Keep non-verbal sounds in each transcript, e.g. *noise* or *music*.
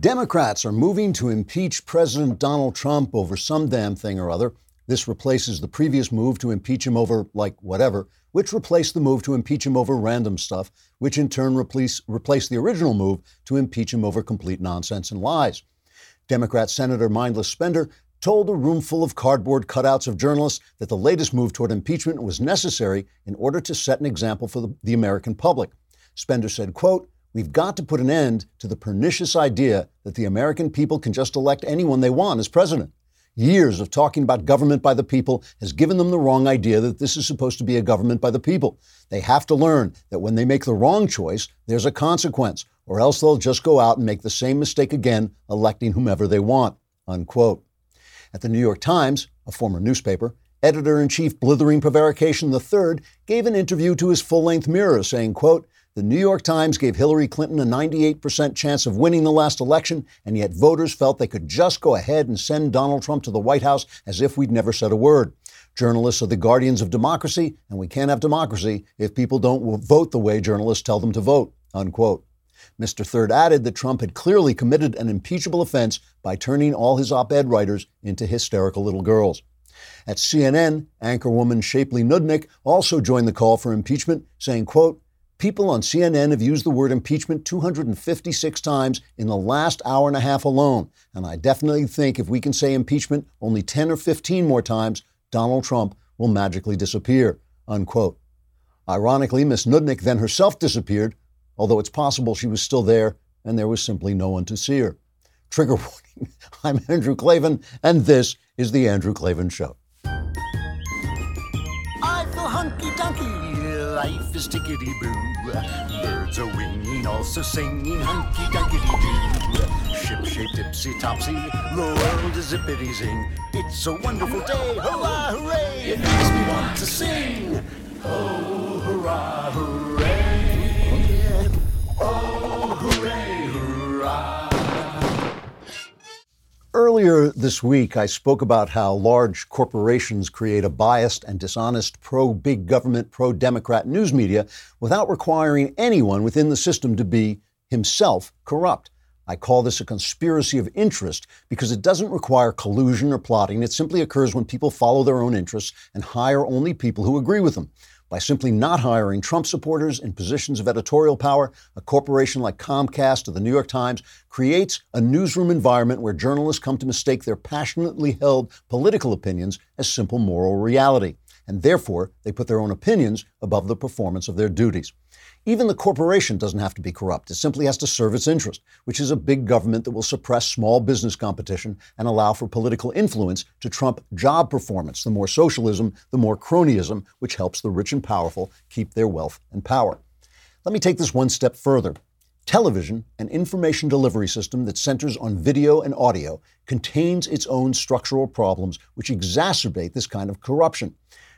Democrats are moving to impeach President Donald Trump over some damn thing or other. This replaces the previous move to impeach him over, like, whatever, which replaced the move to impeach him over random stuff, which in turn replace, replaced the original move to impeach him over complete nonsense and lies. Democrat Senator Mindless Spender told a room full of cardboard cutouts of journalists that the latest move toward impeachment was necessary in order to set an example for the, the American public. Spender said, quote, We've got to put an end to the pernicious idea that the American people can just elect anyone they want as president. Years of talking about government by the people has given them the wrong idea that this is supposed to be a government by the people. They have to learn that when they make the wrong choice, there's a consequence, or else they'll just go out and make the same mistake again, electing whomever they want. Unquote. At the New York Times, a former newspaper, editor in chief Blithering Prevarication III gave an interview to his full length mirror saying, quote, the New York Times gave Hillary Clinton a 98% chance of winning the last election, and yet voters felt they could just go ahead and send Donald Trump to the White House as if we'd never said a word. Journalists are the guardians of democracy, and we can't have democracy if people don't vote the way journalists tell them to vote. Unquote. Mr. Third added that Trump had clearly committed an impeachable offense by turning all his op ed writers into hysterical little girls. At CNN, anchorwoman Shapley Nudnick also joined the call for impeachment, saying, quote, People on CNN have used the word impeachment 256 times in the last hour and a half alone. And I definitely think if we can say impeachment only 10 or 15 more times, Donald Trump will magically disappear. Unquote. Ironically, Miss Nudnik then herself disappeared, although it's possible she was still there and there was simply no one to see her. Trigger warning. *laughs* I'm Andrew Klavan, and this is The Andrew Klavan Show. Is tickety boo. Birds are winging, also singing hunky dunky doo. Ship shaped ipsy topsy. The world is zippity zing. It's a wonderful day. Hurrah, hooray! It makes me want to sing. Oh, hurrah, hooray! Oh, Earlier this week, I spoke about how large corporations create a biased and dishonest pro big government, pro Democrat news media without requiring anyone within the system to be himself corrupt. I call this a conspiracy of interest because it doesn't require collusion or plotting. It simply occurs when people follow their own interests and hire only people who agree with them. By simply not hiring Trump supporters in positions of editorial power, a corporation like Comcast or the New York Times creates a newsroom environment where journalists come to mistake their passionately held political opinions as simple moral reality. And therefore, they put their own opinions above the performance of their duties. Even the corporation doesn't have to be corrupt. It simply has to serve its interest, which is a big government that will suppress small business competition and allow for political influence to trump job performance. The more socialism, the more cronyism, which helps the rich and powerful keep their wealth and power. Let me take this one step further. Television, an information delivery system that centers on video and audio, contains its own structural problems which exacerbate this kind of corruption.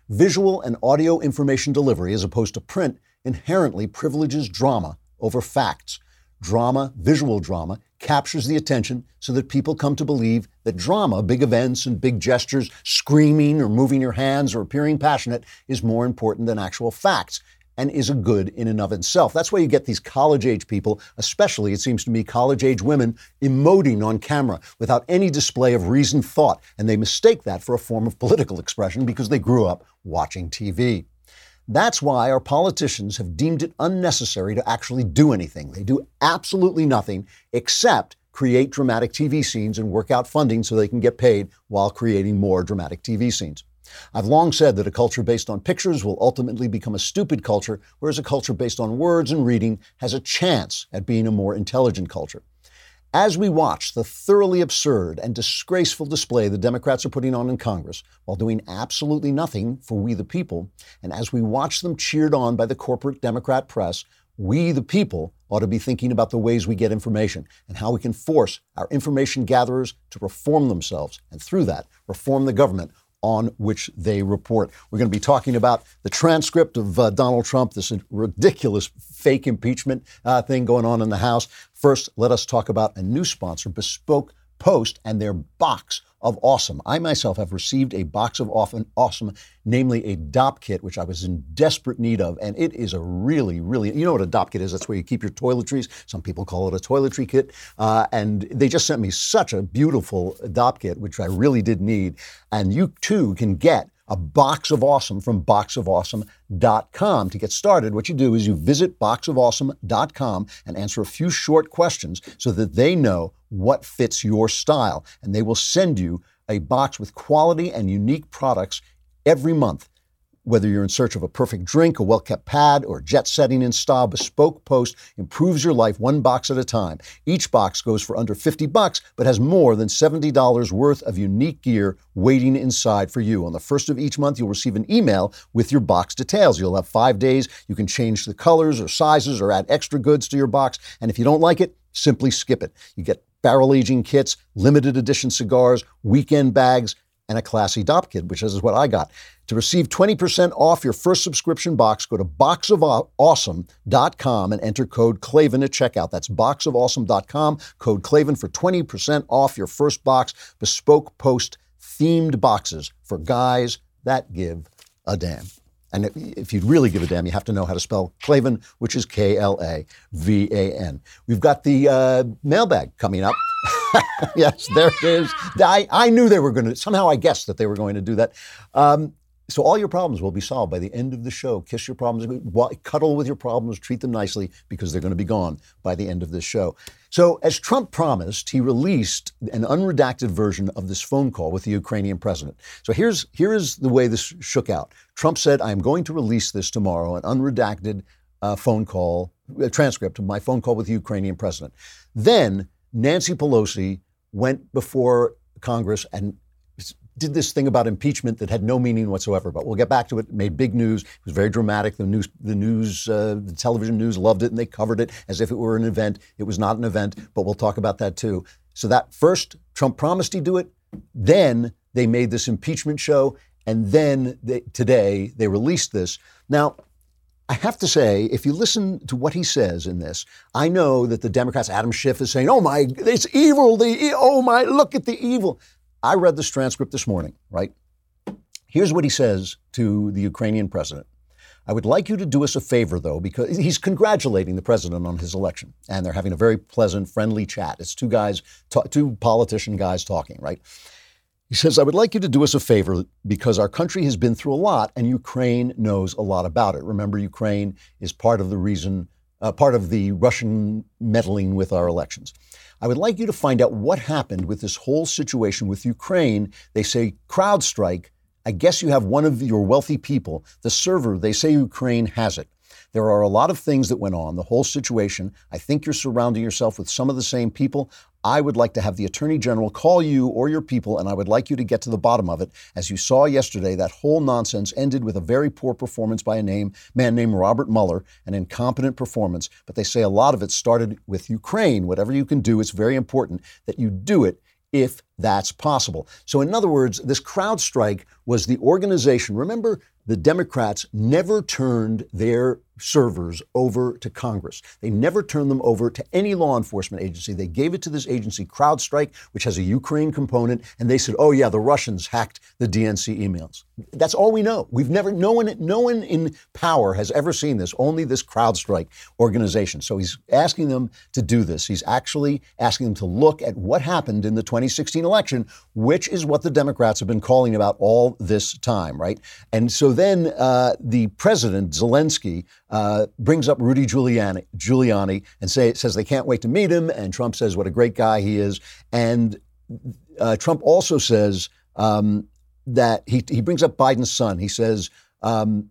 Visual and audio information delivery, as opposed to print, inherently privileges drama over facts. Drama, visual drama, captures the attention so that people come to believe that drama, big events and big gestures, screaming or moving your hands or appearing passionate, is more important than actual facts and is a good in and of itself. That's why you get these college age people, especially, it seems to me, college age women, emoting on camera without any display of reasoned thought. And they mistake that for a form of political expression because they grew up watching TV. That's why our politicians have deemed it unnecessary to actually do anything. They do absolutely nothing except create dramatic TV scenes and work out funding so they can get paid while creating more dramatic TV scenes. I've long said that a culture based on pictures will ultimately become a stupid culture, whereas a culture based on words and reading has a chance at being a more intelligent culture. As we watch the thoroughly absurd and disgraceful display the Democrats are putting on in Congress while doing absolutely nothing for we the people, and as we watch them cheered on by the corporate Democrat press, we the people ought to be thinking about the ways we get information and how we can force our information gatherers to reform themselves and through that reform the government on which they report. We're going to be talking about the transcript of uh, Donald Trump, this ridiculous fake impeachment uh, thing going on in the House. First, let us talk about a new sponsor, Bespoke Post and their box of awesome. I myself have received a box of awesome, namely a Dopp kit, which I was in desperate need of. And it is a really, really, you know what a Dopp kit is? That's where you keep your toiletries. Some people call it a toiletry kit. Uh, and they just sent me such a beautiful Dopp kit, which I really did need. And you too can get a box of awesome from boxofawesome.com. To get started, what you do is you visit boxofawesome.com and answer a few short questions so that they know what fits your style. And they will send you a box with quality and unique products every month whether you're in search of a perfect drink, a well kept pad, or jet setting in style, Bespoke Post improves your life one box at a time. Each box goes for under 50 bucks, but has more than $70 worth of unique gear waiting inside for you. On the first of each month, you'll receive an email with your box details. You'll have five days. You can change the colors or sizes or add extra goods to your box. And if you don't like it, simply skip it. You get barrel aging kits, limited edition cigars, weekend bags, and a classy Dopp kit, which is what I got. To receive 20% off your first subscription box, go to boxofawesome.com and enter code Klavan at checkout. That's boxofawesome.com, code Klavan for 20% off your first box. Bespoke post themed boxes for guys that give a damn. And if you'd really give a damn, you have to know how to spell Klavan, which is K L A V A N. We've got the uh, mailbag coming up. *laughs* yes, there it is. I, I knew they were going to, somehow I guessed that they were going to do that. Um, so all your problems will be solved by the end of the show. Kiss your problems, cuddle with your problems, treat them nicely because they're going to be gone by the end of this show. So, as Trump promised, he released an unredacted version of this phone call with the Ukrainian president. So here's here is the way this shook out. Trump said, "I am going to release this tomorrow, an unredacted uh, phone call, a transcript of my phone call with the Ukrainian president." Then Nancy Pelosi went before Congress and did this thing about impeachment that had no meaning whatsoever. But we'll get back to it. it made big news. It was very dramatic. The news, the news, uh, the television news loved it, and they covered it as if it were an event. It was not an event, but we'll talk about that too. So that first, Trump promised he'd do it. Then they made this impeachment show, and then they, today they released this. Now, I have to say, if you listen to what he says in this, I know that the Democrats, Adam Schiff is saying, "Oh my, it's evil! The oh my, look at the evil." I read this transcript this morning. Right? Here's what he says to the Ukrainian president. I would like you to do us a favor, though, because he's congratulating the president on his election, and they're having a very pleasant, friendly chat. It's two guys, two politician guys talking, right? He says, I would like you to do us a favor because our country has been through a lot and Ukraine knows a lot about it. Remember, Ukraine is part of the reason, uh, part of the Russian meddling with our elections. I would like you to find out what happened with this whole situation with Ukraine. They say CrowdStrike. I guess you have one of your wealthy people, the server, they say Ukraine has it. There are a lot of things that went on, the whole situation. I think you're surrounding yourself with some of the same people. I would like to have the Attorney General call you or your people, and I would like you to get to the bottom of it. As you saw yesterday, that whole nonsense ended with a very poor performance by a name, man named Robert Mueller, an incompetent performance. But they say a lot of it started with Ukraine. Whatever you can do, it's very important that you do it if that's possible. So, in other words, this CrowdStrike was the organization. Remember, the Democrats never turned their servers over to Congress. They never turned them over to any law enforcement agency. They gave it to this agency, CrowdStrike, which has a Ukraine component, and they said, "Oh yeah, the Russians hacked the DNC emails." That's all we know. We've never, no one, no one in power has ever seen this. Only this CrowdStrike organization. So he's asking them to do this. He's actually asking them to look at what happened in the 2016 election, which is what the Democrats have been calling about all this time, right? And so then uh, the president Zelensky uh, brings up Rudy Giuliani, Giuliani and say, says they can't wait to meet him. And Trump says what a great guy he is. And uh, Trump also says um, that he, he brings up Biden's son. He says um,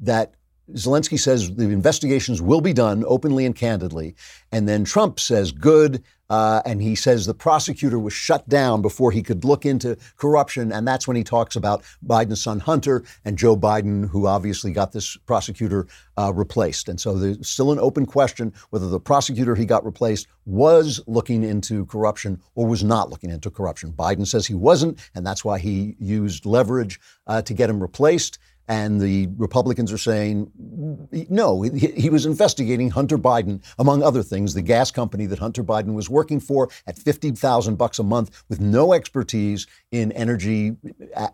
that Zelensky says the investigations will be done openly and candidly. And then Trump says, good. Uh, and he says the prosecutor was shut down before he could look into corruption. And that's when he talks about Biden's son Hunter and Joe Biden, who obviously got this prosecutor uh, replaced. And so there's still an open question whether the prosecutor he got replaced was looking into corruption or was not looking into corruption. Biden says he wasn't, and that's why he used leverage uh, to get him replaced. And the Republicans are saying, no, he, he, was investigating Hunter Biden, among other things, the gas company that Hunter Biden was working for at 50,000 bucks a month with no expertise in energy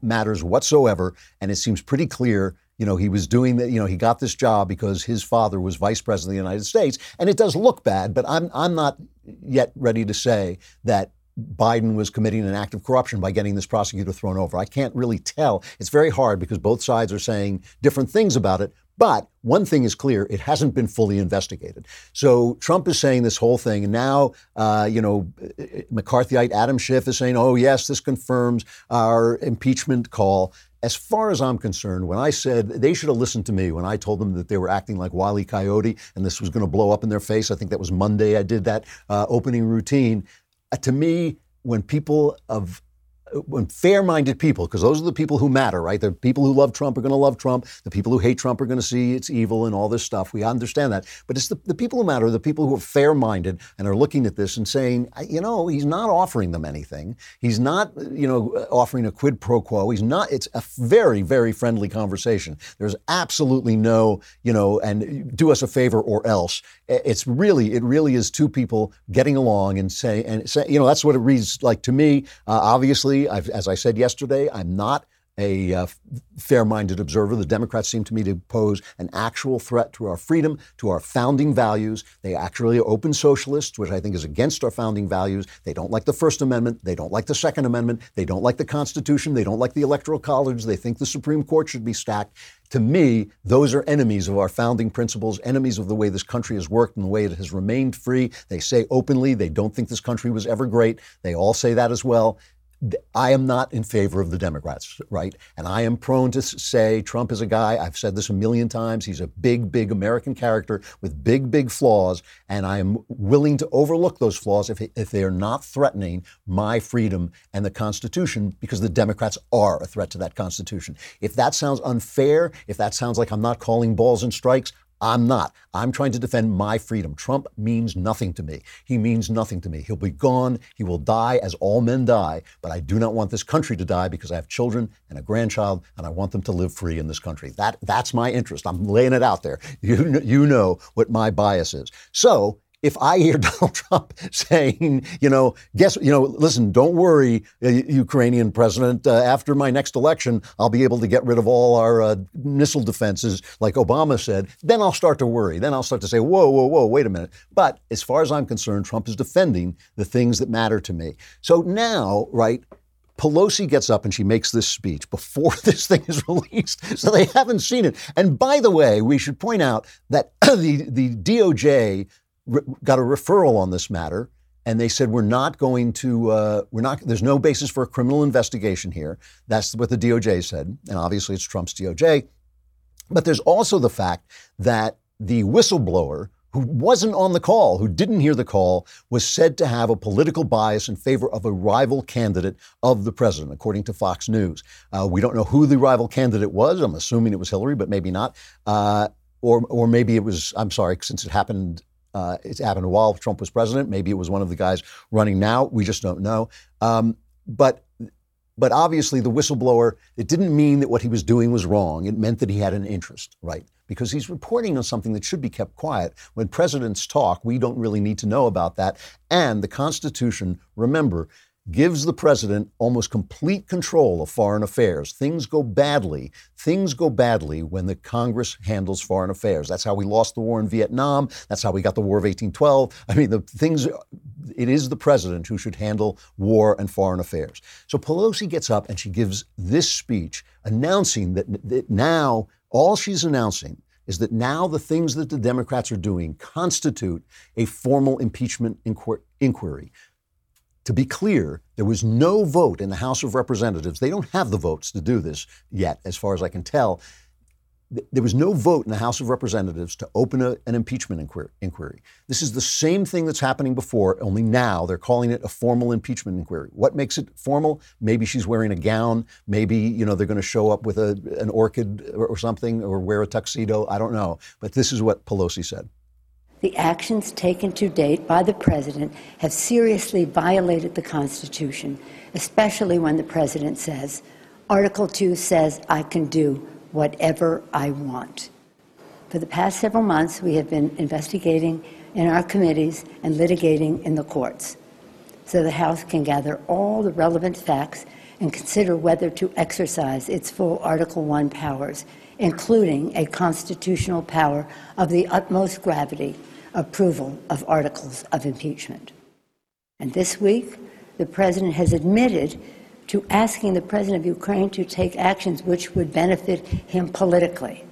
matters whatsoever. And it seems pretty clear you know, he was doing that, you know, he got this job because his father was vice president of the United States. And it does look bad, but I'm, I'm not yet ready to say that Biden was committing an act of corruption by getting this prosecutor thrown over. I can't really tell. It's very hard because both sides are saying different things about it. But one thing is clear: it hasn't been fully investigated. So Trump is saying this whole thing, and now, uh, you know, McCarthyite Adam Schiff is saying, "Oh yes, this confirms our impeachment call." As far as I'm concerned, when I said they should have listened to me when I told them that they were acting like Wile E. Coyote and this was going to blow up in their face, I think that was Monday. I did that uh, opening routine. Uh, to me, when people of when fair-minded people, because those are the people who matter, right? The people who love Trump are going to love Trump. The people who hate Trump are going to see it's evil and all this stuff. We understand that, but it's the, the people who matter, the people who are fair-minded and are looking at this and saying, you know, he's not offering them anything. He's not, you know, offering a quid pro quo. He's not. It's a very, very friendly conversation. There's absolutely no, you know, and do us a favor or else. It's really, it really is two people getting along and say, and say, you know, that's what it reads like to me. Uh, obviously I've, as I said yesterday, I'm not a uh, fair minded observer. The Democrats seem to me to pose an actual threat to our freedom, to our founding values. They actually are open socialists, which I think is against our founding values. They don't like the First Amendment. They don't like the Second Amendment. They don't like the Constitution. They don't like the Electoral College. They think the Supreme Court should be stacked. To me, those are enemies of our founding principles, enemies of the way this country has worked and the way it has remained free. They say openly they don't think this country was ever great. They all say that as well. I am not in favor of the Democrats, right? And I am prone to say Trump is a guy, I've said this a million times, he's a big, big American character with big, big flaws. And I am willing to overlook those flaws if, if they are not threatening my freedom and the Constitution, because the Democrats are a threat to that Constitution. If that sounds unfair, if that sounds like I'm not calling balls and strikes, I'm not. I'm trying to defend my freedom. Trump means nothing to me. He means nothing to me. He'll be gone. He will die as all men die. But I do not want this country to die because I have children and a grandchild, and I want them to live free in this country. That that's my interest. I'm laying it out there. You you know what my bias is. So if I hear *laughs* Donald Trump saying, you know, guess, you know, listen, don't worry, uh, Ukrainian president, uh, after my next election, I'll be able to get rid of all our uh, missile defenses, like Obama said, then I'll start to worry. Then I'll start to say, whoa, whoa, whoa, wait a minute. But as far as I'm concerned, Trump is defending the things that matter to me. So now, right, Pelosi gets up and she makes this speech before *laughs* this thing is *laughs* released, so they haven't seen it. And by the way, we should point out that *clears throat* the, the DOJ re- got a referral on this matter, and they said we're not going to, uh, we're not. There's no basis for a criminal investigation here. That's what the DOJ said, and obviously it's Trump's DOJ. But there's also the fact that the whistleblower who wasn't on the call, who didn't hear the call, was said to have a political bias in favor of a rival candidate of the president, according to Fox News. Uh, we don't know who the rival candidate was. I'm assuming it was Hillary, but maybe not. Uh, or, or maybe it was, I'm sorry, since it happened uh, it happened while Trump was president. Maybe it was one of the guys running now. We just don't know. Um, but but obviously, the whistleblower, it didn't mean that what he was doing was wrong. It meant that he had an interest, right? Because he's reporting on something that should be kept quiet. When presidents talk, we don't really need to know about that. And the Constitution, remember, gives the president almost complete control of foreign affairs. Things go badly. Things go badly when the Congress handles foreign affairs. That's how we lost the war in Vietnam. That's how we got the War of 1812. I mean, the things, it is the president who should handle war and foreign affairs. So Pelosi gets up and she gives this speech announcing that, that now all she's announcing is that now the things that the Democrats are doing constitute a formal impeachment inquiry. To be clear, there was no vote in the House of Representatives. They don't have the votes to do this yet, as far as I can tell. There was no vote in the House of Representatives to open a, an impeachment inquiry. This is the same thing that's happening before, only now they're calling it a formal impeachment inquiry. What makes it formal? Maybe she's wearing a gown. Maybe you know they're going to show up with a, an orchid or, or something, or wear a tuxedo. I don't know. But this is what Pelosi said. The actions taken to date by the President have seriously violated the Constitution, especially when the President says, Article 2 says I can do whatever I want. For the past several months, we have been investigating in our committees and litigating in the courts so the House can gather all the relevant facts and consider whether to exercise its full Article 1 powers, including a constitutional power of the utmost gravity approval of articles of impeachment. And this week, the President has admitted to asking the President of Ukraine to take actions which would benefit him politically.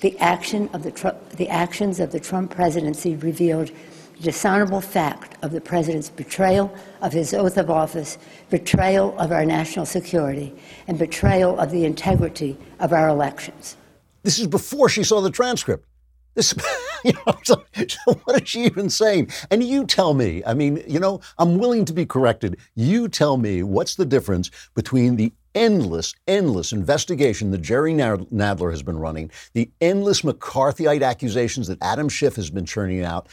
The, action of the, the actions of the Trump presidency revealed the dishonorable fact of the president's betrayal of his oath of office, betrayal of our national security, and betrayal of the integrity of our elections. This is before she saw the transcript. This, *laughs* you know, what is she even saying? And you tell me. I mean, you know, I'm willing to be corrected. You tell me what's the difference between the endless, endless investigation that Jerry Nadler has been running, the endless McCarthyite accusations that Adam Schiff has been churning out,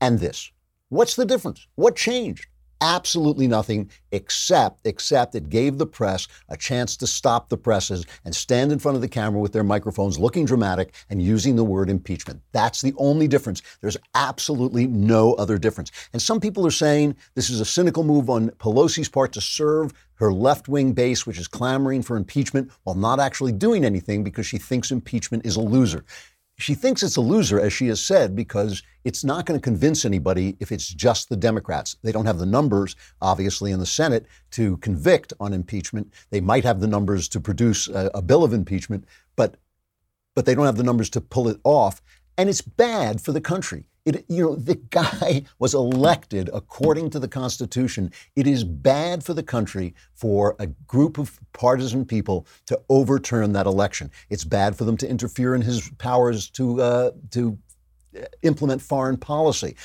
and this. What's the difference? What changed? Absolutely nothing except except it gave the press a chance to stop the presses and stand in front of the camera with their microphones looking dramatic and using the word impeachment. That's the only difference. There's absolutely no other difference. And some people are saying this is a cynical move on Pelosi's part to serve her left-wing base which is clamoring for impeachment while not actually doing anything because she thinks impeachment is a loser. She thinks it's a loser, as she has said, because it's not going to convince anybody if it's just the Democrats. They don't have the numbers, obviously, in the Senate to convict on impeachment. They might have the numbers to produce a, a bill of impeachment, but but they don't have the numbers to pull it off. And it's bad for the country. It, you know, the guy *laughs* was elected according to the Constitution. It is bad for the country for a group of partisan people to overturn that election. It's bad for them to interfere in his powers to uh, to implement foreign policy.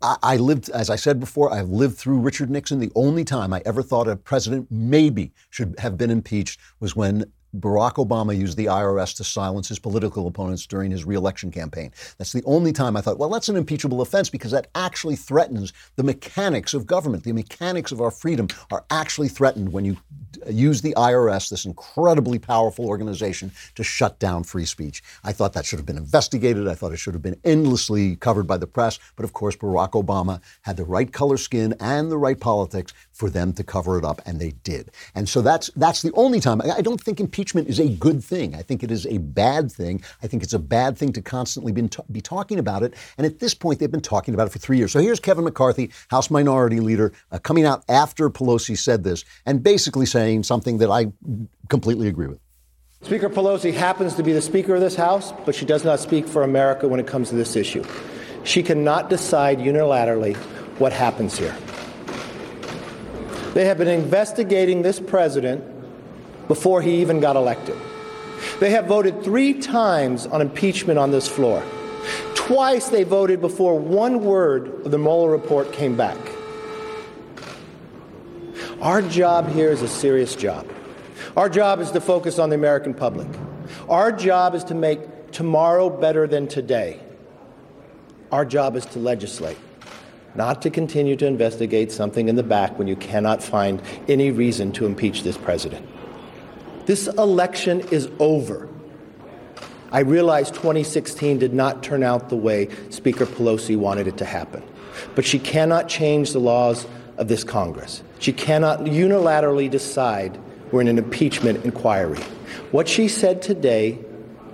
I, I lived, as I said before, I've lived through Richard Nixon. The only time I ever thought a president maybe should have been impeached was when Barack Obama used the IRS to silence his political opponents during his reelection campaign. That's the only time I thought, well, that's an impeachable offense because that actually threatens the mechanics of government. The mechanics of our freedom are actually threatened when you use the IRS, this incredibly powerful organization, to shut down free speech. I thought that should have been investigated. I thought it should have been endlessly covered by the press. But of course, Barack Obama had the right color skin and the right politics for them to cover it up, and they did. And so that's that's the only time. I don't think impeachment is a good thing. I think it is a bad thing. I think it's a bad thing to constantly be, be talking about it. And at this point, they've been talking about it for three years. So here's Kevin McCarthy, House Minority Leader, uh, coming out after Pelosi said this and basically saying something that I completely agree with. Speaker Pelosi happens to be the Speaker of this House, but she does not speak for America when it comes to this issue. She cannot decide unilaterally what happens here. They have been investigating this president before he even got elected. They have voted three times on impeachment on this floor. Twice they voted before one word of the Mueller report came back. Our job here is a serious job. Our job is to focus on the American public. Our job is to make tomorrow better than today. Our job is to legislate, not to continue to investigate something in the back when you cannot find any reason to impeach this president. This election is over. I realize 2016 did not turn out the way Speaker Pelosi wanted it to happen. But she cannot change the laws of this Congress. She cannot unilaterally decide we're in an impeachment inquiry. What she said today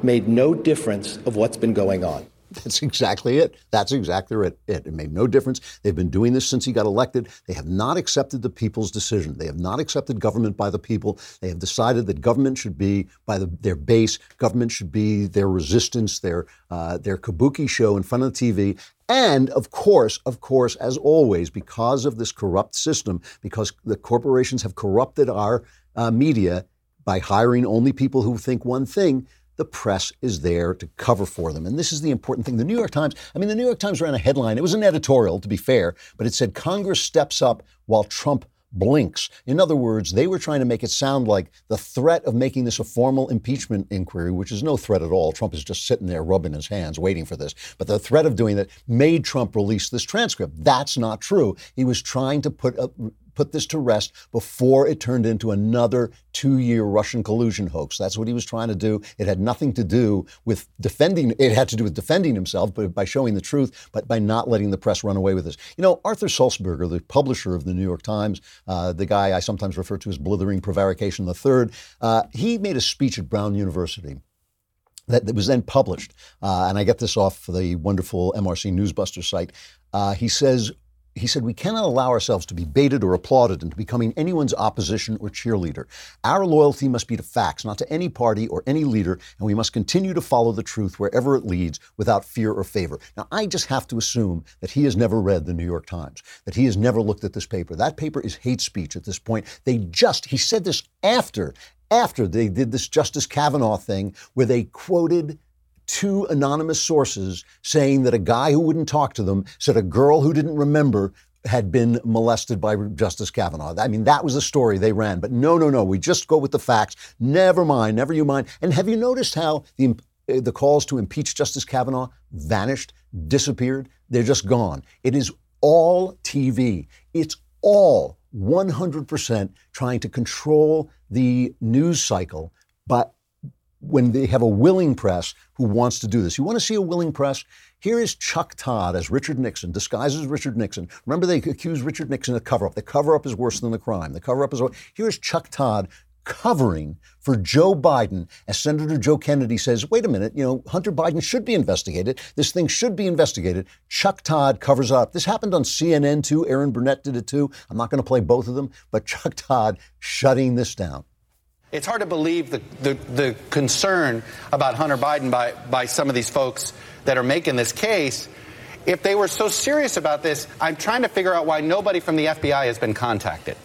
made no difference of what's been going on. That's exactly it. That's exactly it. It made no difference. They've been doing this since he got elected. They have not accepted the people's decision. They have not accepted government by the people. They have decided that government should be by the, their base. Government should be their resistance, their uh, their kabuki show in front of the TV. And of course, of course, as always, because of this corrupt system, because the corporations have corrupted our uh, media by hiring only people who think one thing, the press is there to cover for them. And this is the important thing. The New York Times, I mean, the New York Times ran a headline. It was an editorial, to be fair, but it said Congress steps up while Trump blinks. In other words, they were trying to make it sound like the threat of making this a formal impeachment inquiry, which is no threat at all. Trump is just sitting there rubbing his hands waiting for this. But the threat of doing that made Trump release this transcript. That's not true. He was trying to put a, put this to rest before it turned into another two year Russian collusion hoax. That's what he was trying to do. It had nothing to do with defending, it had to do with defending himself but by showing the truth, but by not letting the press run away with this. You know, Arthur Sulzberger, the publisher of the New York Times, uh, the guy I sometimes refer to as Blithering Prevarication III, uh, he made a speech at Brown University that, was then published, uh, and I get this off the wonderful MRC Newsbuster site. Uh, he says, he said, We cannot allow ourselves to be baited or applauded into becoming anyone's opposition or cheerleader. Our loyalty must be to facts, not to any party or any leader, and we must continue to follow the truth wherever it leads without fear or favor. Now, I just have to assume that he has never read the New York Times, that he has never looked at this paper. That paper is hate speech at this point. They just, he said this after, after they did this Justice Kavanaugh thing where they quoted two anonymous sources saying that a guy who wouldn't talk to them said a girl who didn't remember had been molested by Justice Kavanaugh. I mean, that was the story they ran. But no, no, no. We just go with the facts. Never mind. Never you mind. And have you noticed how the uh, the calls to impeach Justice Kavanaugh vanished, disappeared? They're just gone. It is all TV. It's all 100% trying to control the news cycle, but when they have a willing press who wants to do this. You want to see a willing press? Here is Chuck Todd as Richard Nixon, disguised as Richard Nixon. Remember, they accused Richard Nixon of cover up. The cover up is worse than the crime. The cover up is. Here's Chuck Todd covering for Joe Biden as Senator Joe Kennedy says, wait a minute, you know, Hunter Biden should be investigated. This thing should be investigated. Chuck Todd covers up. This happened on CNN too. Erin Burnett did it too. I'm not going to play both of them, but Chuck Todd shutting this down. It's hard to believe the, the, the, concern about Hunter Biden by, by some of these folks that are making this case. If they were so serious about this, I'm trying to figure out why nobody from the FBI has been contacted.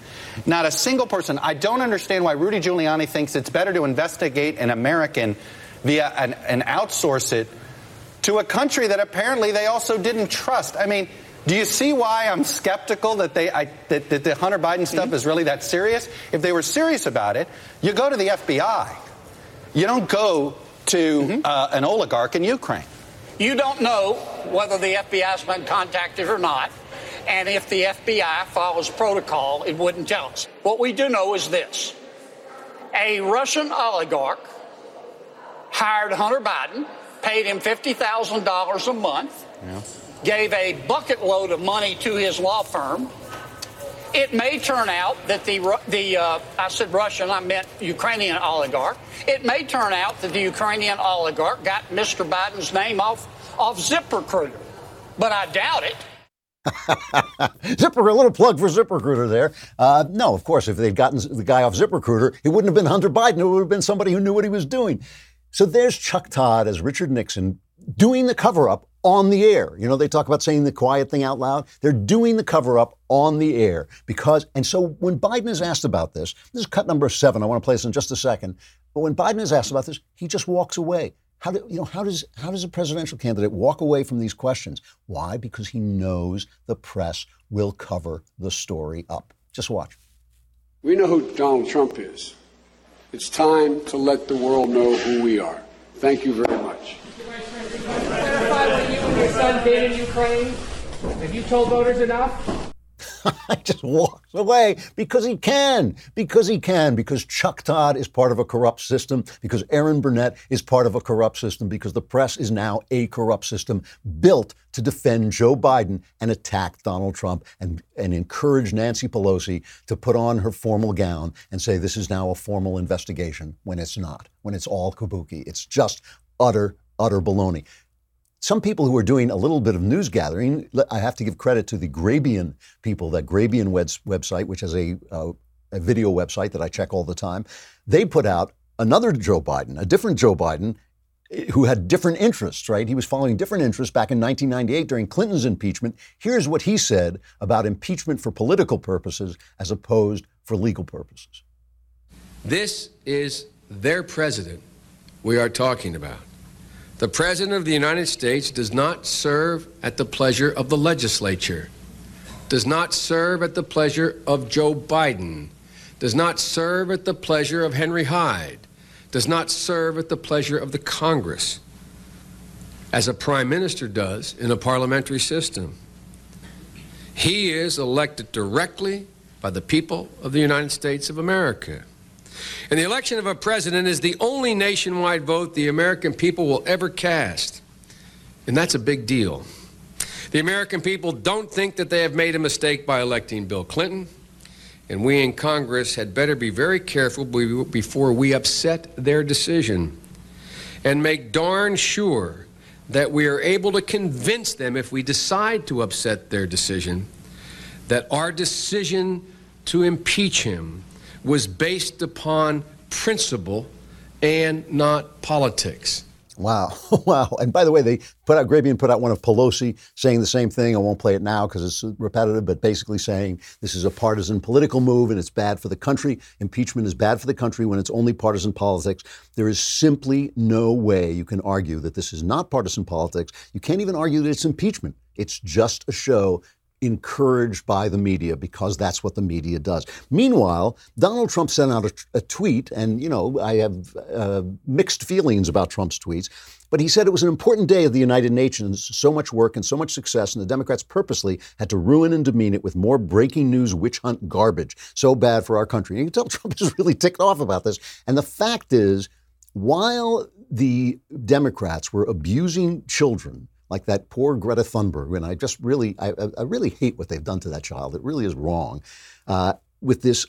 Not a single person. I don't understand why Rudy Giuliani thinks it's better to investigate an American via an, outsource it to a country that apparently they also didn't trust. I mean, do you see why I'm skeptical that they I, that, that, the Hunter Biden stuff mm-hmm. is really that serious? If they were serious about it, you go to the FBI. You don't go to mm-hmm. uh, an oligarch in Ukraine. You don't know whether the FBI has been contacted or not. And if the FBI follows protocol, it wouldn't tell us. What we do know is this a Russian oligarch hired Hunter Biden, paid him $50,000 a month. Yeah gave a bucket load of money to his law firm. It may turn out that the, the uh, I said Russian, I meant Ukrainian oligarch. It may turn out that the Ukrainian oligarch got Mr. Biden's name off, off ZipRecruiter, but I doubt it. *laughs* Zipper, a little plug for ZipRecruiter there. Uh, no, of course, if they'd gotten the guy off ZipRecruiter, it wouldn't have been Hunter Biden. It would have been somebody who knew what he was doing. So there's Chuck Todd as Richard Nixon doing the cover up on the air. You know, they talk about saying the quiet thing out loud. They're doing the cover up on the air because, and so when Biden is asked about this, this is cut number seven. I want to play this in just a second. But when Biden is asked about this, he just walks away. How do, you know, how does, how does a presidential candidate walk away from these questions? Why? Because he knows the press will cover the story up. Just watch. We know who Donald Trump is. It's time to let the world know who we are. Thank you very much your son did in Ukraine? Have you told voters enough? *laughs* I just walks away because he can, because he can, because Chuck Todd is part of a corrupt system, because Erin Burnett is part of a corrupt system, because the press is now a corrupt system built to defend Joe Biden and attack Donald Trump and, and encourage Nancy Pelosi to put on her formal gown and say this is now a formal investigation when it's not, when it's all kabuki. It's just utter, utter baloney some people who are doing a little bit of news gathering, I have to give credit to the Grabien people, that Grabien website, which is a, uh, a video website that I check all the time. They put out another Joe Biden, a different Joe Biden, eh, who had different interests, right? He was following different interests back in 1998 during Clinton's impeachment. Here's what he said about impeachment for political purposes as opposed for legal purposes. This is their president we are talking about. The President of the United States does not serve at the pleasure of the legislature, does not serve at the pleasure of Joe Biden, does not serve at the pleasure of Henry Hyde, does not serve at the pleasure of the Congress, as a prime minister does in a parliamentary system. He is elected directly by the people of the United States of America. And the election of a president is the only nationwide vote the American people will ever cast. And that's a big deal. The American people don't think that they have made a mistake by electing Bill Clinton, and we in Congress had better be very careful before we upset their decision and make darn sure that we are able to convince them if we decide to upset their decision that our decision to impeach him was based upon principle and not politics. Wow. *laughs* Wow. And by the way, they put out, Grabien put out one of Pelosi saying the same thing. I won't play it now because it's repetitive, but basically saying this is a partisan political move and it's bad for the country. Impeachment is bad for the country when it's only partisan politics. There is simply no way you can argue that this is not partisan politics. You can't even argue that it's impeachment. It's just a show encouraged by the media because that's what the media does. Meanwhile, Donald Trump sent out a, a tweet, and you know I have uh, mixed feelings about Trump's tweets. But he said it was an important day of the United Nations, so much work and so much success, and the Democrats purposely had to ruin and demean it with more breaking news witch hunt garbage. So bad for our country. And you can tell *laughs* Trump is really ticked off about this. And the fact is, while the Democrats were abusing children like that poor Greta Thunberg, and I just really, I, I really hate what they've done to that child. It really is wrong. Uh, with this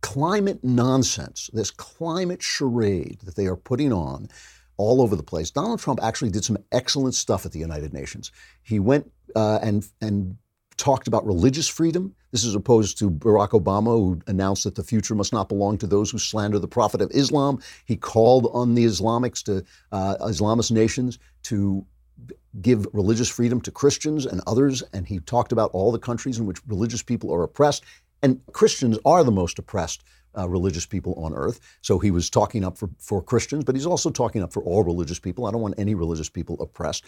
climate nonsense, this climate charade that they are putting on all over the place. Donald Trump actually did some excellent stuff at the United Nations. He went uh, and and talked about religious freedom. This is opposed to Barack Obama, who announced that the future must not belong to those who slander the Prophet of Islam. He called on the Islamics to uh, Islamist nations to give religious freedom to Christians and others, and he talked about all the countries in which religious people are oppressed. And Christians are the most oppressed uh, religious people on earth. So he was talking up for, for Christians, but he's also talking up for all religious people. I don't want any religious people oppressed.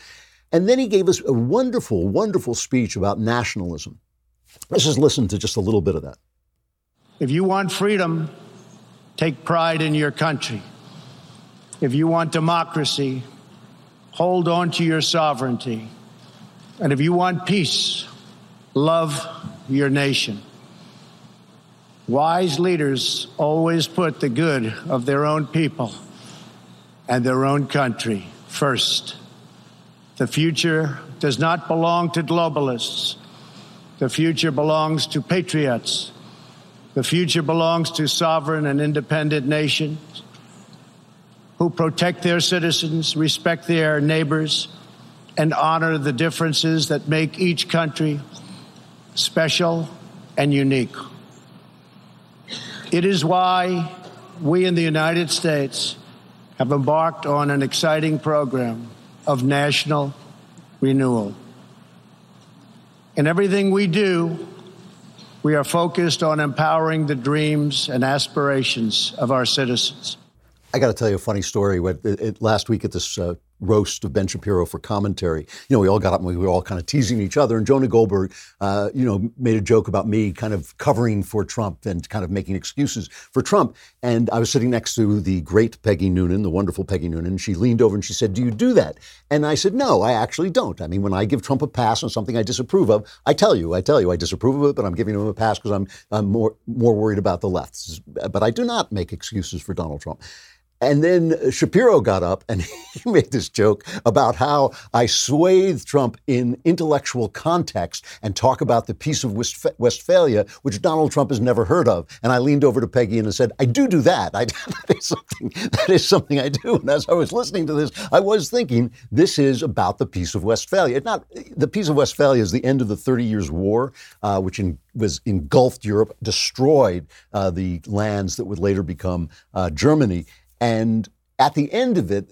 And then he gave us a wonderful, wonderful speech about nationalism. Let's just listen to just a little bit of that. If you want freedom, take pride in your country. If you want democracy, hold on to your sovereignty. And if you want peace, love your nation. Wise leaders always put the good of their own people and their own country first. The future does not belong to globalists. The future belongs to patriots. The future belongs to sovereign and independent nations who protect their citizens, respect their neighbors, and honor the differences that make each country special and unique. It is why we in the United States have embarked on an exciting program of national renewal. In everything we do, we are focused on empowering the dreams and aspirations of our citizens. I got to tell you a funny story. Last week at this uh, roast of Ben Shapiro for commentary, you know, we all got up and we were all kind of teasing each other. And Jonah Goldberg, uh, you know, made a joke about me kind of covering for Trump and kind of making excuses for Trump. And I was sitting next to the great Peggy Noonan, the wonderful Peggy Noonan, and she leaned over and she said, Do you do that? And I said, No, I actually don't. I mean, when I give Trump a pass on something I disapprove of, I tell you, I tell you, I disapprove of it, but I'm giving him a pass because I'm, I'm more, more worried about the left. But I do not make excuses for Donald Trump. And then Shapiro got up and *laughs* he made this joke about how I swathe Trump in intellectual context and talk about the Peace of Westphalia, which Donald Trump has never heard of. And I leaned over to Peggy and I said, I do do that. I, *laughs* that, is something, that is something I do. And as I was listening to this, I was thinking, this is about the Peace of Westphalia. Not, the Peace of Westphalia is the end of the Thirty Years' War, uh, which in, was engulfed Europe, destroyed uh, the lands that would later become uh, Germany. And at the end of it,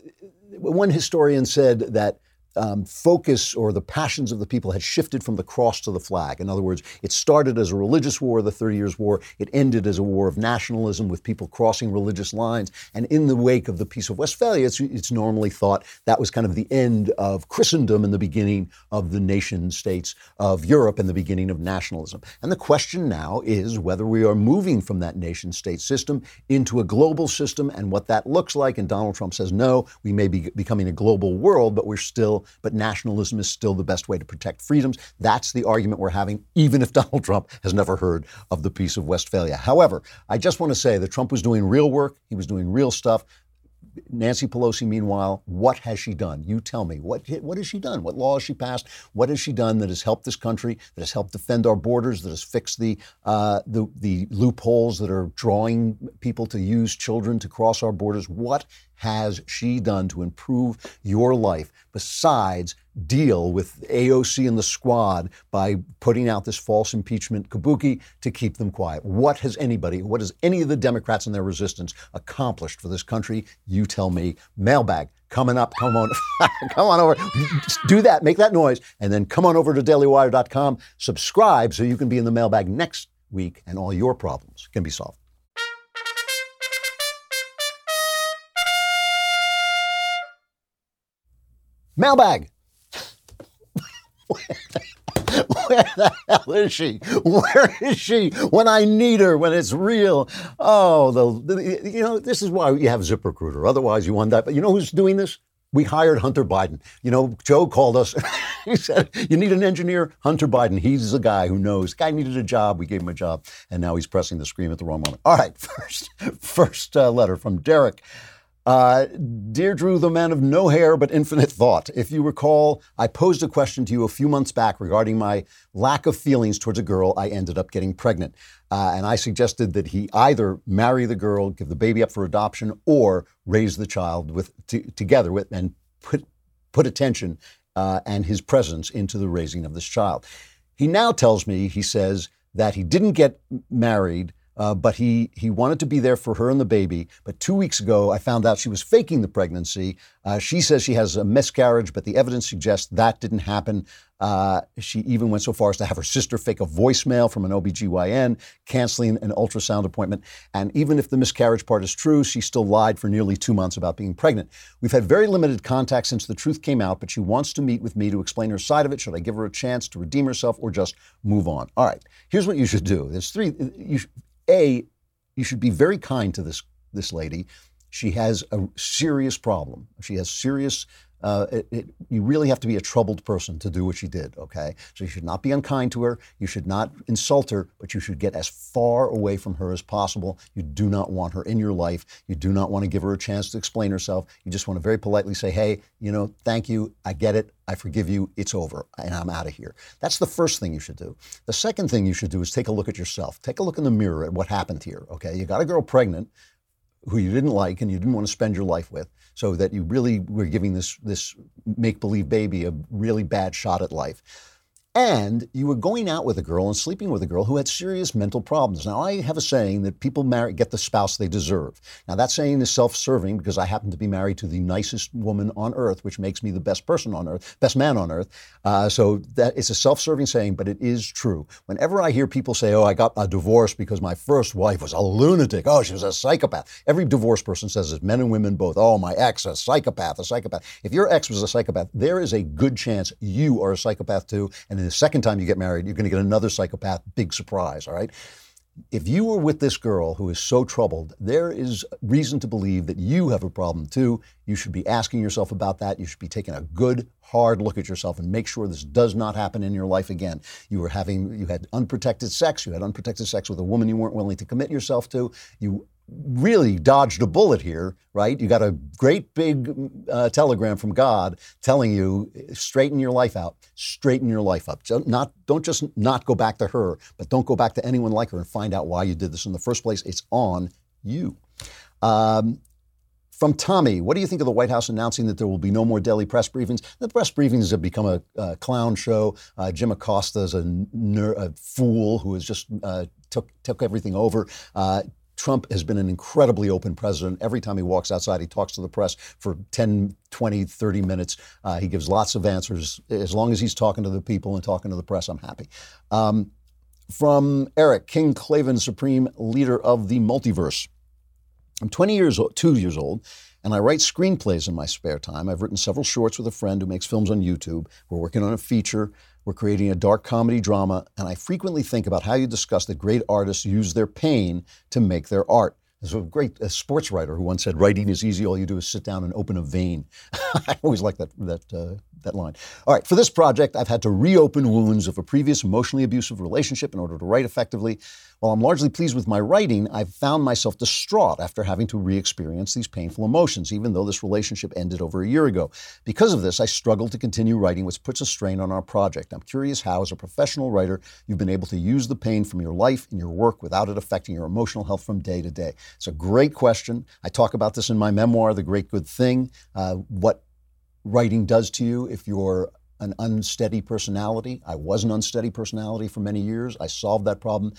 one historian said that um, focus or the passions of the people had shifted from the cross to the flag. In other words, it started as a religious war, the Thirty Years' War. It ended as a war of nationalism with people crossing religious lines. And in the wake of the Peace of Westphalia, it's, it's normally thought that was kind of the end of Christendom and the beginning of the nation states of Europe and the beginning of nationalism. And the question now is whether we are moving from that nation state system into a global system and what that looks like. And Donald Trump says, no, we may be becoming a global world, but we're still but nationalism is still the best way to protect freedoms. That's the argument we're having, even if *laughs* Donald Trump has never heard of the Peace of Westphalia. However, I just want to say that Trump was doing real work, he was doing real stuff. Nancy Pelosi, meanwhile, what has she done? You tell me. What, what has she done? What law has she passed? What has she done that has helped this country, that has helped defend our borders, that has fixed the, uh, the, the loopholes that are drawing people to use children to cross our borders? What has she done to improve your life besides deal with AOC and the squad by putting out this false impeachment kabuki to keep them quiet? What has anybody, what has any of the Democrats and their resistance accomplished for this country? You tell me. Mailbag coming up. Come on, *laughs* come on over. Do that. Make that noise, and then come on over to DailyWire.com. Subscribe so you can be in the mailbag next week, and all your problems can be solved. Mailbag. Where the hell is she? Where is she when I need her? When it's real? Oh, the, the you know this is why you have ZipRecruiter. Otherwise, you that. But you know who's doing this? We hired Hunter Biden. You know, Joe called us. *laughs* he said, "You need an engineer, Hunter Biden. He's the guy who knows." Guy needed a job. We gave him a job, and now he's pressing the screen at the wrong moment. All right, *laughs* first, first uh, letter from Derek. Uh, Dear Drew, the man of no hair but infinite thought, if you recall, I posed a question to you a few months back regarding my lack of feelings towards a girl I ended up getting pregnant. Uh, and I suggested that he either marry the girl, give the baby up for adoption, or raise the child with t- together with and put put attention uh, and his presence into the raising of this child. He now tells me, he says that he didn't get married uh, but he he wanted to be there for her and the baby. But two weeks ago, I found out she was faking the pregnancy. Uh, she says she has a miscarriage, but the evidence suggests that didn't happen. Uh, she even went so far as to have her sister fake a voicemail from an OBGYN, canceling an ultrasound appointment. And even if the miscarriage part is true, she still lied for nearly two months about being pregnant. We've had very limited contact since the truth came out, but she wants to meet with me to explain her side of it. Should I give her a chance to redeem herself or just move on? All right, here's what you should do. There's three. You, a, you should be very kind to this this lady. She has a serious problem. She has serious uh, it, it, you really have to be a troubled person to do what she did, okay? So you should not be unkind to her. You should not insult her, but you should get as far away from her as possible. You do not want her in your life. You do not want to give her a chance to explain herself. You just want to very politely say, hey, you know, thank you. I get it. I forgive you. It's over. And I'm out of here. That's the first thing you should do. The second thing you should do is take a look at yourself. Take a look in the mirror at what happened here, okay? You got a girl pregnant who you didn't like and you didn't want to spend your life with, so that you really were giving this this make believe baby a really bad shot at life. And you were going out with a girl and sleeping with a girl who had serious mental problems. Now, I have a saying that people marry, get the spouse they deserve. Now, that saying is self serving because I happen to be married to the nicest woman on earth, which makes me the best person on earth, best man on earth. Uh, so that it's a self serving saying, but it is true. Whenever I hear people say, oh, I got a divorce because my first wife was a lunatic, oh, she was a psychopath. Every divorced person says this, men and women both, oh, my ex, a psychopath, a psychopath. If your ex was a psychopath, there is a good chance you are a psychopath too. And the second time you get married, you're going to get another psychopath. Big surprise, all right? If you were with this girl who is so troubled, there is reason to believe that you have a problem too. You should be asking yourself about that. You should be taking a good, hard look at yourself and make sure this does not happen in your life again. You were having, you had unprotected sex. You had unprotected sex with a woman you weren't willing to commit yourself to. You really dodged a bullet here, right? You got a great big uh, telegram from God telling you straighten your life out, straighten your life up. Don't, not don't just not go back to her, but don't go back to anyone like her and find out why you did this in the first place. It's on you. Um, from Tommy, what do you think of the White House announcing that there will be no more daily press briefings? The press briefings have become a, a clown show. Uh, Jim Acosta is a, ner- a, fool who has just uh, took took everything over. Uh, Trump has been an incredibly open president. Every time he walks outside, he talks to the press for 10, 20, 30 minutes. Uh, he gives lots of answers. As long as he's talking to the people and talking to the press, I'm happy. Um, from Eric, King Klavan, Supreme Leader of the Multiverse. I'm 20 years old, two years old, and I write screenplays in my spare time. I've written several shorts with a friend who makes films on YouTube. We're working on a feature. We're creating a dark comedy drama, and I frequently think about how you discuss that great artists use their pain to make their art. There's a great a sports writer who once said, "Writing is easy. All you do is sit down and open a vein." *laughs* I always like that that uh, that line. All right, for this project, I've had to reopen wounds of a previous emotionally abusive relationship in order to write effectively. While I'm largely pleased with my writing, I've found myself distraught after having to re experience these painful emotions, even though this relationship ended over a year ago. Because of this, I struggle to continue writing, which puts a strain on our project. I'm curious how, as a professional writer, you've been able to use the pain from your life and your work without it affecting your emotional health from day to day. It's a great question. I talk about this in my memoir, The Great Good Thing, uh, what writing does to you if you're an unsteady personality. I was an unsteady personality for many years. I solved that problem.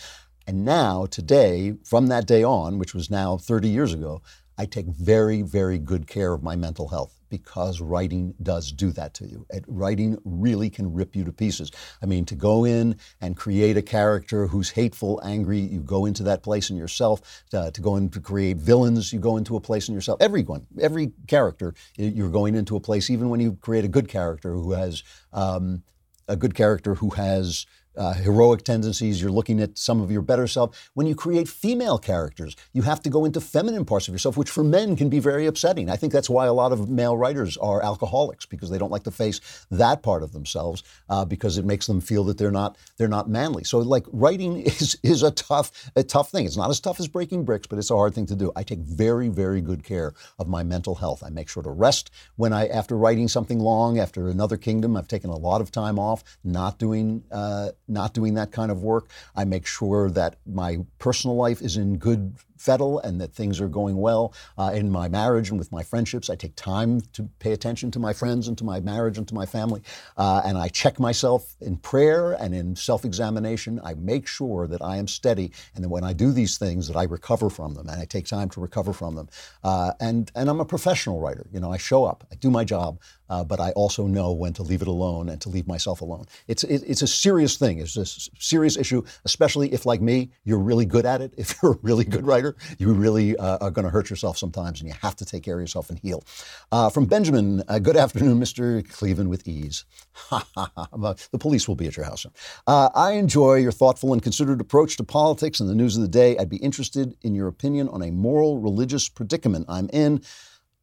And now, today, from that day on, which was now 30 years ago, I take very, very good care of my mental health because writing does do that to you. And writing really can rip you to pieces. I mean, to go in and create a character who's hateful, angry, you go into that place in yourself. Uh, to go in to create villains, you go into a place in yourself. Everyone, every character, you're going into a place, even when you create a good character who has um, a good character who has uh, heroic tendencies, you're looking at some of your better self. When you create female characters, you have to go into feminine parts of yourself, which for men can be very upsetting. I think that's why a lot of male writers are alcoholics because they don't like to face that part of themselves uh, because it makes them feel that they're not they're not manly. So like writing *laughs* is is a tough a tough thing. It's not as tough as breaking bricks, but it's a hard thing to do. I take very very good care of my mental health. I make sure to rest when I after writing something long after another kingdom. I've taken a lot of time off, not doing. Uh, not doing that kind of work. I make sure that my personal life is in good fettle and that things are going well uh, in my marriage and with my friendships. I take time to pay attention to my friends and to my marriage and to my family. Uh, and I check myself in prayer and in self examination. I make sure that I am steady and that when I do these things, that I recover from them and I take time to recover from them. Uh, and, and I'm a professional writer. You know, I show up, I do my job, uh, but I also know when to leave it alone and to leave myself alone. It's, it, it's a serious thing. It's a serious issue, especially if, like me, you're really good at it. *laughs* If you're a really good writer, you really uh, are going to hurt yourself sometimes, and you have to take care of yourself and heal. Uh, from Benjamin, uh, good *laughs* afternoon, Mr. Klavan with ease. the police will be at your house. Uh, I enjoy your thoughtful and considered approach to politics and the news of the day. I'd be interested in your opinion on a moral religious predicament I'm in.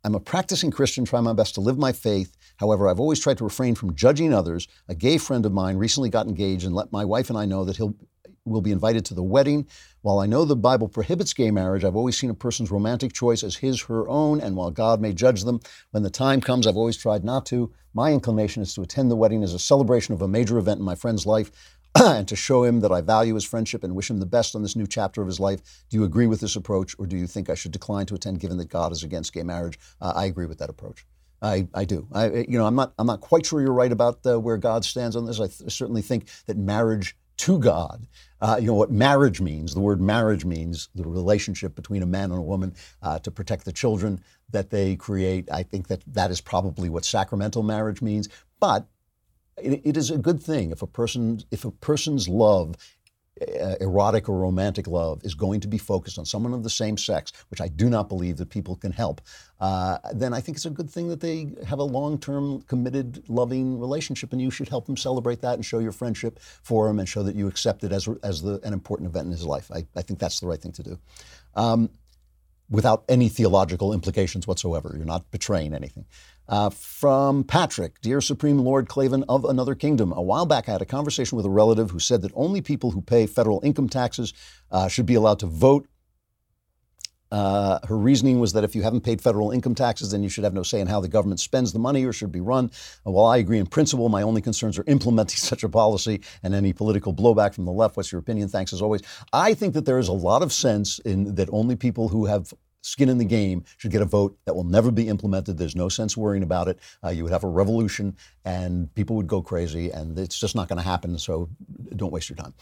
I'm a practicing Christian, trying my best to live my faith. However, I've always tried to refrain from judging others. A gay friend of mine recently got engaged and let my wife and I know that he'll will be invited to the wedding. While I know the Bible prohibits gay marriage, I've always seen a person's romantic choice as his, her own, and while God may judge them, when the time comes, I've always tried not to. My inclination is to attend the wedding as a celebration of a major event in my friend's life. *clears throat* and to show him that I value his friendship and wish him the best on this new chapter of his life. Do you agree with this approach, or do you think I should decline to attend given that God is against gay marriage? Uh, I agree with that approach. I, I do. I, you know, I'm not, I'm not quite sure you're right about uh, where God stands on this. I th- certainly think that marriage to God, uh, you know, what marriage means, the word marriage means the relationship between a man and a woman uh, to protect the children that they create. I think that that is probably what sacramental marriage means. But it, it is a good thing if a person if a person's love erotic or romantic love is going to be focused on someone of the same sex, which I do not believe that people can help, uh, then I think it's a good thing that they have a long term, committed, loving relationship, and you should help them celebrate that and show your friendship for him and show that you accept it as, as the, an important event in his life. I, I think that's the right thing to do. Um, without any theological implications whatsoever. You're not betraying anything. Uh, from Patrick, Dear Supreme Lord Klavan of Another Kingdom. A while back, I had a conversation with a relative who said that only people who pay federal income taxes uh, should be allowed to vote. Uh, her reasoning was that if you haven't paid federal income taxes, then you should have no say in how the government spends the money or should be run. while I agree in principle, my only concerns are implementing *laughs* such a policy and any political blowback from the left. What's your opinion? Thanks as always. I think that there is a lot of sense in that only people who have skin in the game should get a vote that will never be implemented. There's no sense worrying about it. Uh, you would have a revolution and people would go crazy, and it's just not going to happen. So don't waste your time.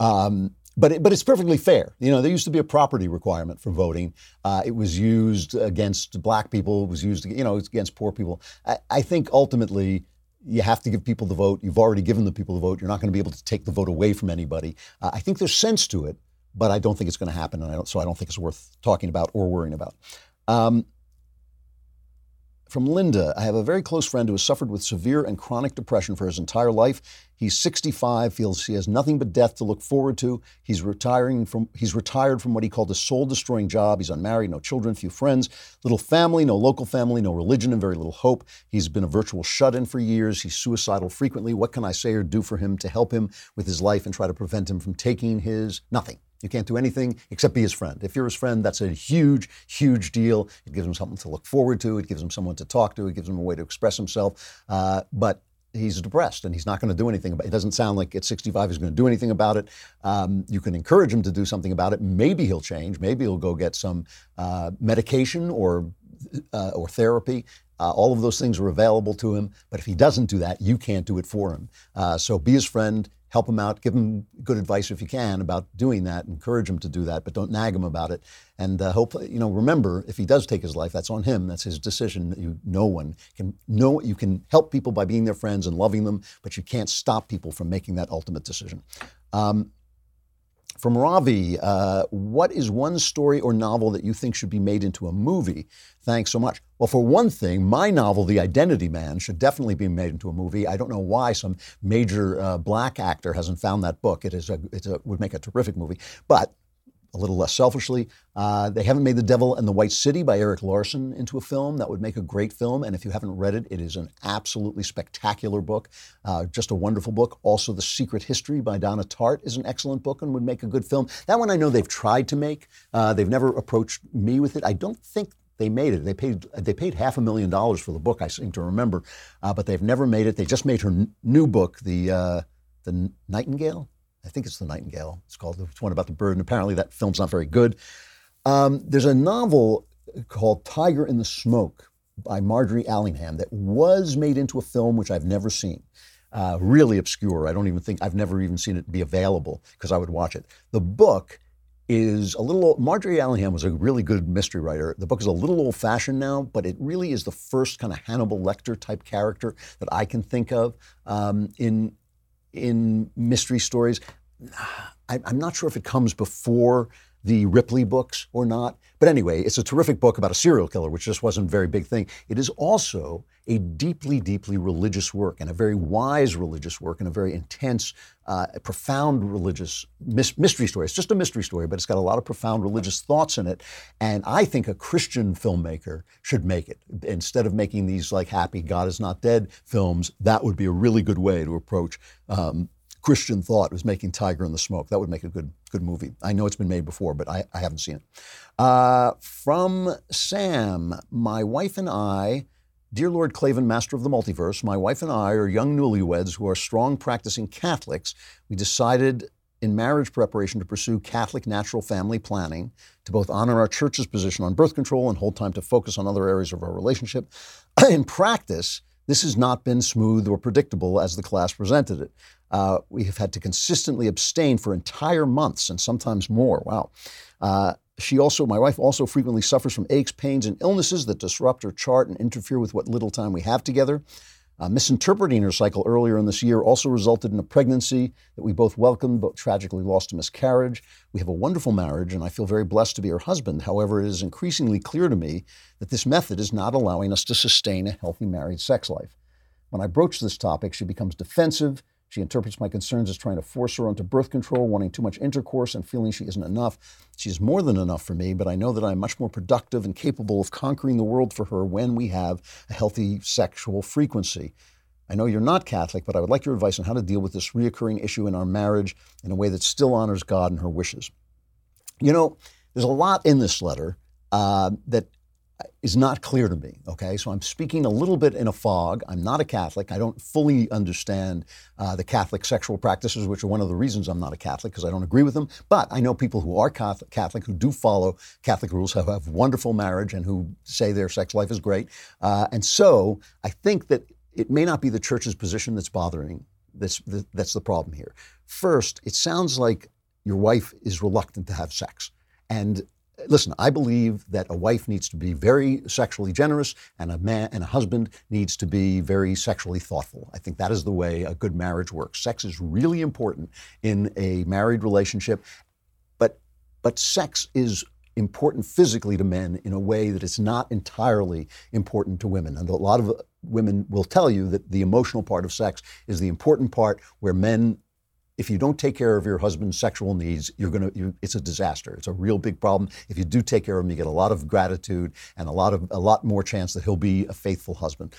Um, but it, but it's perfectly fair. You know, there used to be a property requirement for voting. Uh, it was used against black people. It was used, you know, against poor people. I, I think ultimately you have to give people the vote. You've already given the people the vote. You're not going to be able to take the vote away from anybody. Uh, I think there's sense to it but I don't think it's going to happen, and I so I don't think it's worth talking about or worrying about. Um, from Linda, I have a very close friend who has suffered with severe and chronic depression for his entire life. He's 65, feels he has nothing but death to look forward to. He's retiring from he's retired from what he called a soul-destroying job. He's unmarried, no children, few friends, little family, no local family, no religion, and very little hope. He's been a virtual shut-in for years. He's suicidal frequently. What can I say or do for him to help him with his life and try to prevent him from taking his nothing? You can't do anything except be his friend. If you're his friend, that's a huge, huge deal. It gives him something to look forward to. It gives him someone to talk to. It gives him a way to express himself. Uh, but he's depressed and he's not going to do anything about it. It doesn't sound like at 65 he's going to do anything about it. Um, you can encourage him to do something about it. Maybe he'll change. Maybe he'll go get some uh, medication or uh, or therapy. Uh, all of those things are available to him. But if he doesn't do that, you can't do it for him. Uh, so be his friend help him out, give him good advice if you can about doing that, encourage him to do that, but don't nag him about it. And uh, hope you know. Remember, if he does take his life, that's on him. That's his decision. You, no one can no. You can help people by being their friends and loving them, but you can't stop people from making that ultimate decision. Um, from Ravi, uh, what is one story or novel that you think should be made into a movie? Thanks so much. Well, for one thing, my novel, The Identity Man, should definitely be made into a movie. I don't know why some major uh, black actor hasn't found that book. It is a, it would make a terrific movie. But a little less selfishly. Uh, they haven't made The Devil and the White City by Erik Larson into a film. That would make a great film. And if you haven't read it, it is an absolutely spectacular book, uh, just a wonderful book. Also, The Secret History by Donna Tartt is an excellent book and would make a good film. That one I know they've tried to make. Uh, they've never approached me with it. I don't think they made it. They paid they paid half a million dollars for the book. I seem to remember, uh, but they've never made it. They just made her n- new book, the uh, the Nightingale. I think it's The Nightingale. It's called. It's one about the bird, and apparently that film's not very good. Um, there's a novel called Tiger in the Smoke by Margery Allingham that was made into a film, which I've never seen. Uh, really obscure. I don't even think I've never even seen it be available because I would watch it. The book is a little. old, Margery Allingham was a really good mystery writer. The book is a little old fashioned now, but it really is the first kind of Hannibal Lecter type character that I can think of um, in in mystery stories. I, I'm not sure if it comes before the Ripley books or not. But anyway, it's a terrific book about a serial killer, which just wasn't a very big thing. It is also a deeply, deeply religious work and a very wise religious work and a very intense, uh, profound religious mystery story. It's just a mystery story, but it's got a lot of profound religious thoughts in it. And I think a Christian filmmaker should make it. Instead of making these like happy God is not dead films, that would be a really good way to approach um, Christian thought was making Tiger in the Smoke. That would make a good good movie. I know it's been made before, but I, I haven't seen it. Uh, from Sam, my wife and I, dear Lord Klavan, Master of the Multiverse, my wife and I are young newlyweds who are strong practicing Catholics. We decided in marriage preparation to pursue Catholic natural family planning to both honor our church's position on birth control and hold time to focus on other areas of our relationship. *clears throat* in practice, this has not been smooth or predictable as the class presented it. Uh, we have had to consistently abstain for entire months and sometimes more. Wow. Uh, she also, my wife also frequently suffers from aches, pains, and illnesses that disrupt her chart and interfere with what little time we have together. Uh, misinterpreting her cycle earlier in this year also resulted in a pregnancy that we both welcomed but tragically lost to miscarriage. We have a wonderful marriage, and I feel very blessed to be her husband. However, it is increasingly clear to me that this method is not allowing us to sustain a healthy married sex life. When I broach this topic, she becomes defensive she interprets my concerns as trying to force her onto birth control, wanting too much intercourse, and feeling she isn't enough. She's more than enough for me, but I know that I'm much more productive and capable of conquering the world for her when we have a healthy sexual frequency. I know you're not Catholic, but I would like your advice on how to deal with this reoccurring issue in our marriage in a way that still honors God and her wishes. You know, there's a lot in this letter uh, that is not clear to me. Okay, so I'm speaking a little bit in a fog. I'm not a Catholic. I don't fully understand uh, the Catholic sexual practices, which are one of the reasons I'm not a Catholic because I don't agree with them. But I know people who are Catholic, who do follow Catholic rules, who have wonderful marriage, and who say their sex life is great. Uh, and so I think that it may not be the church's position that's bothering. That's that's the problem here. First, it sounds like your wife is reluctant to have sex. And listen, I believe that a wife needs to be very sexually generous and a man and a husband needs to be very sexually thoughtful. I think that is the way a good marriage works. Sex is really important in a married relationship, but but sex is important physically to men in a way that it's not entirely important to women. And a lot of women will tell you that the emotional part of sex is the important part where men if you don't take care of your husband's sexual needs, you're gonna. You, it's a disaster. It's a real big problem. If you do take care of him, you get a lot of gratitude and a lot of a lot more chance that he'll be a faithful husband.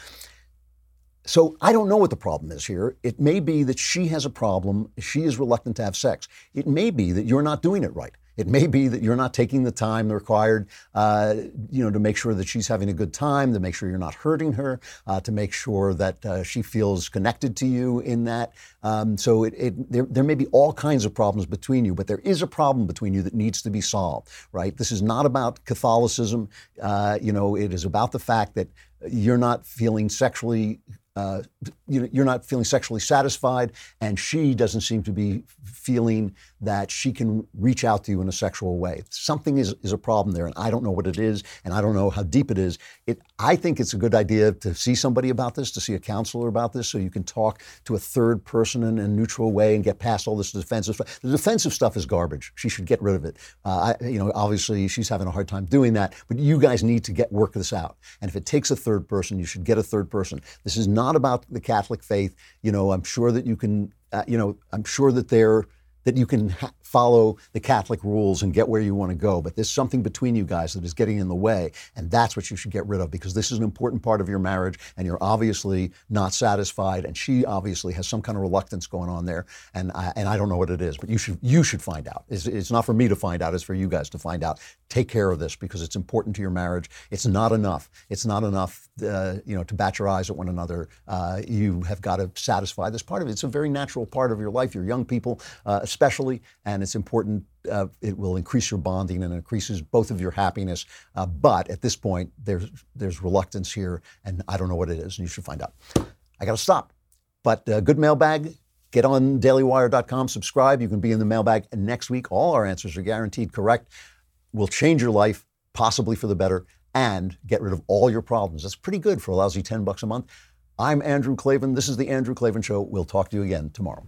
So I don't know what the problem is here. It may be that she has a problem. She is reluctant to have sex. It may be that you're not doing it right. It may be that you're not taking the time required, uh, you know, to make sure that she's having a good time, to make sure you're not hurting her, uh, to make sure that uh, she feels connected to you in that. Um, so it, it, there, there may be all kinds of problems between you, but there is a problem between you that needs to be solved, right? This is not about Catholicism. Uh, you know, it is about the fact that you're not feeling sexually uh, you know, you're not feeling sexually satisfied, and she doesn't seem to be feeling that she can reach out to you in a sexual way. Something is, is a problem there, and I don't know what it is, and I don't know how deep it is. It, I think it's a good idea to see somebody about this, to see a counselor about this, so you can talk to a third person in a neutral way and get past all this defensive stuff. The defensive stuff is garbage. She should get rid of it. Uh, I, you know, obviously she's having a hard time doing that, but you guys need to get work this out. And if it takes a third person, you should get a third person. This is not about the Catholic faith. You know, I'm sure that you can. Uh, you know, I'm sure that they're that you can ha- follow the Catholic rules and get where you want to go. But there's something between you guys that is getting in the way, and that's what you should get rid of because this is an important part of your marriage, and you're obviously not satisfied, and she obviously has some kind of reluctance going on there, and I, and I don't know what it is, but you should you should find out. It's, it's not for me to find out; it's for you guys to find out. Take care of this because it's important to your marriage. It's not enough. It's not enough, uh, you know, to bat your eyes at one another. Uh, you have got to satisfy this part of it. It's a very natural part of your life. You're young people, uh, especially, and it's important. Uh, it will increase your bonding and increases both of your happiness. Uh, but at this point, there's there's reluctance here, and I don't know what it is, and you should find out. I got to stop. But uh, good mailbag. Get on dailywire.com, subscribe. You can be in the mailbag next week. All our answers are guaranteed correct. Will change your life, possibly for the better, and get rid of all your problems. That's pretty good for a lousy 10 bucks a month. I'm Andrew Klavan. This is The Andrew Klavan Show. We'll talk to you again tomorrow.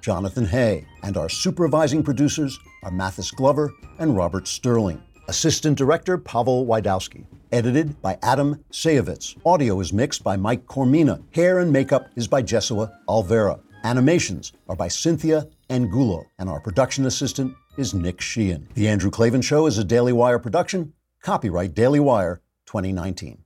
Jonathan Hay. And our supervising producers are Mathis Glover and Robert Sterling. Assistant director, Pavel Wydowski. Edited by Adam Sayevitz. Audio is mixed by Mike Coromina. Hair and makeup is by Jesua Alvera. Animations are by Cynthia Angulo. And our production assistant is Nick Sheehan. The Andrew Klavan Show is a Daily Wire production. Copyright Daily Wire 2019.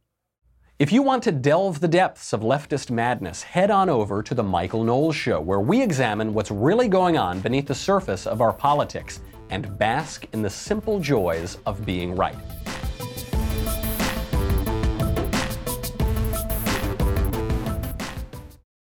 If you want to delve the depths of leftist madness, head on over to The Michael Knowles Show, where we examine what's really going on beneath the surface of our politics and bask in the simple joys of being right.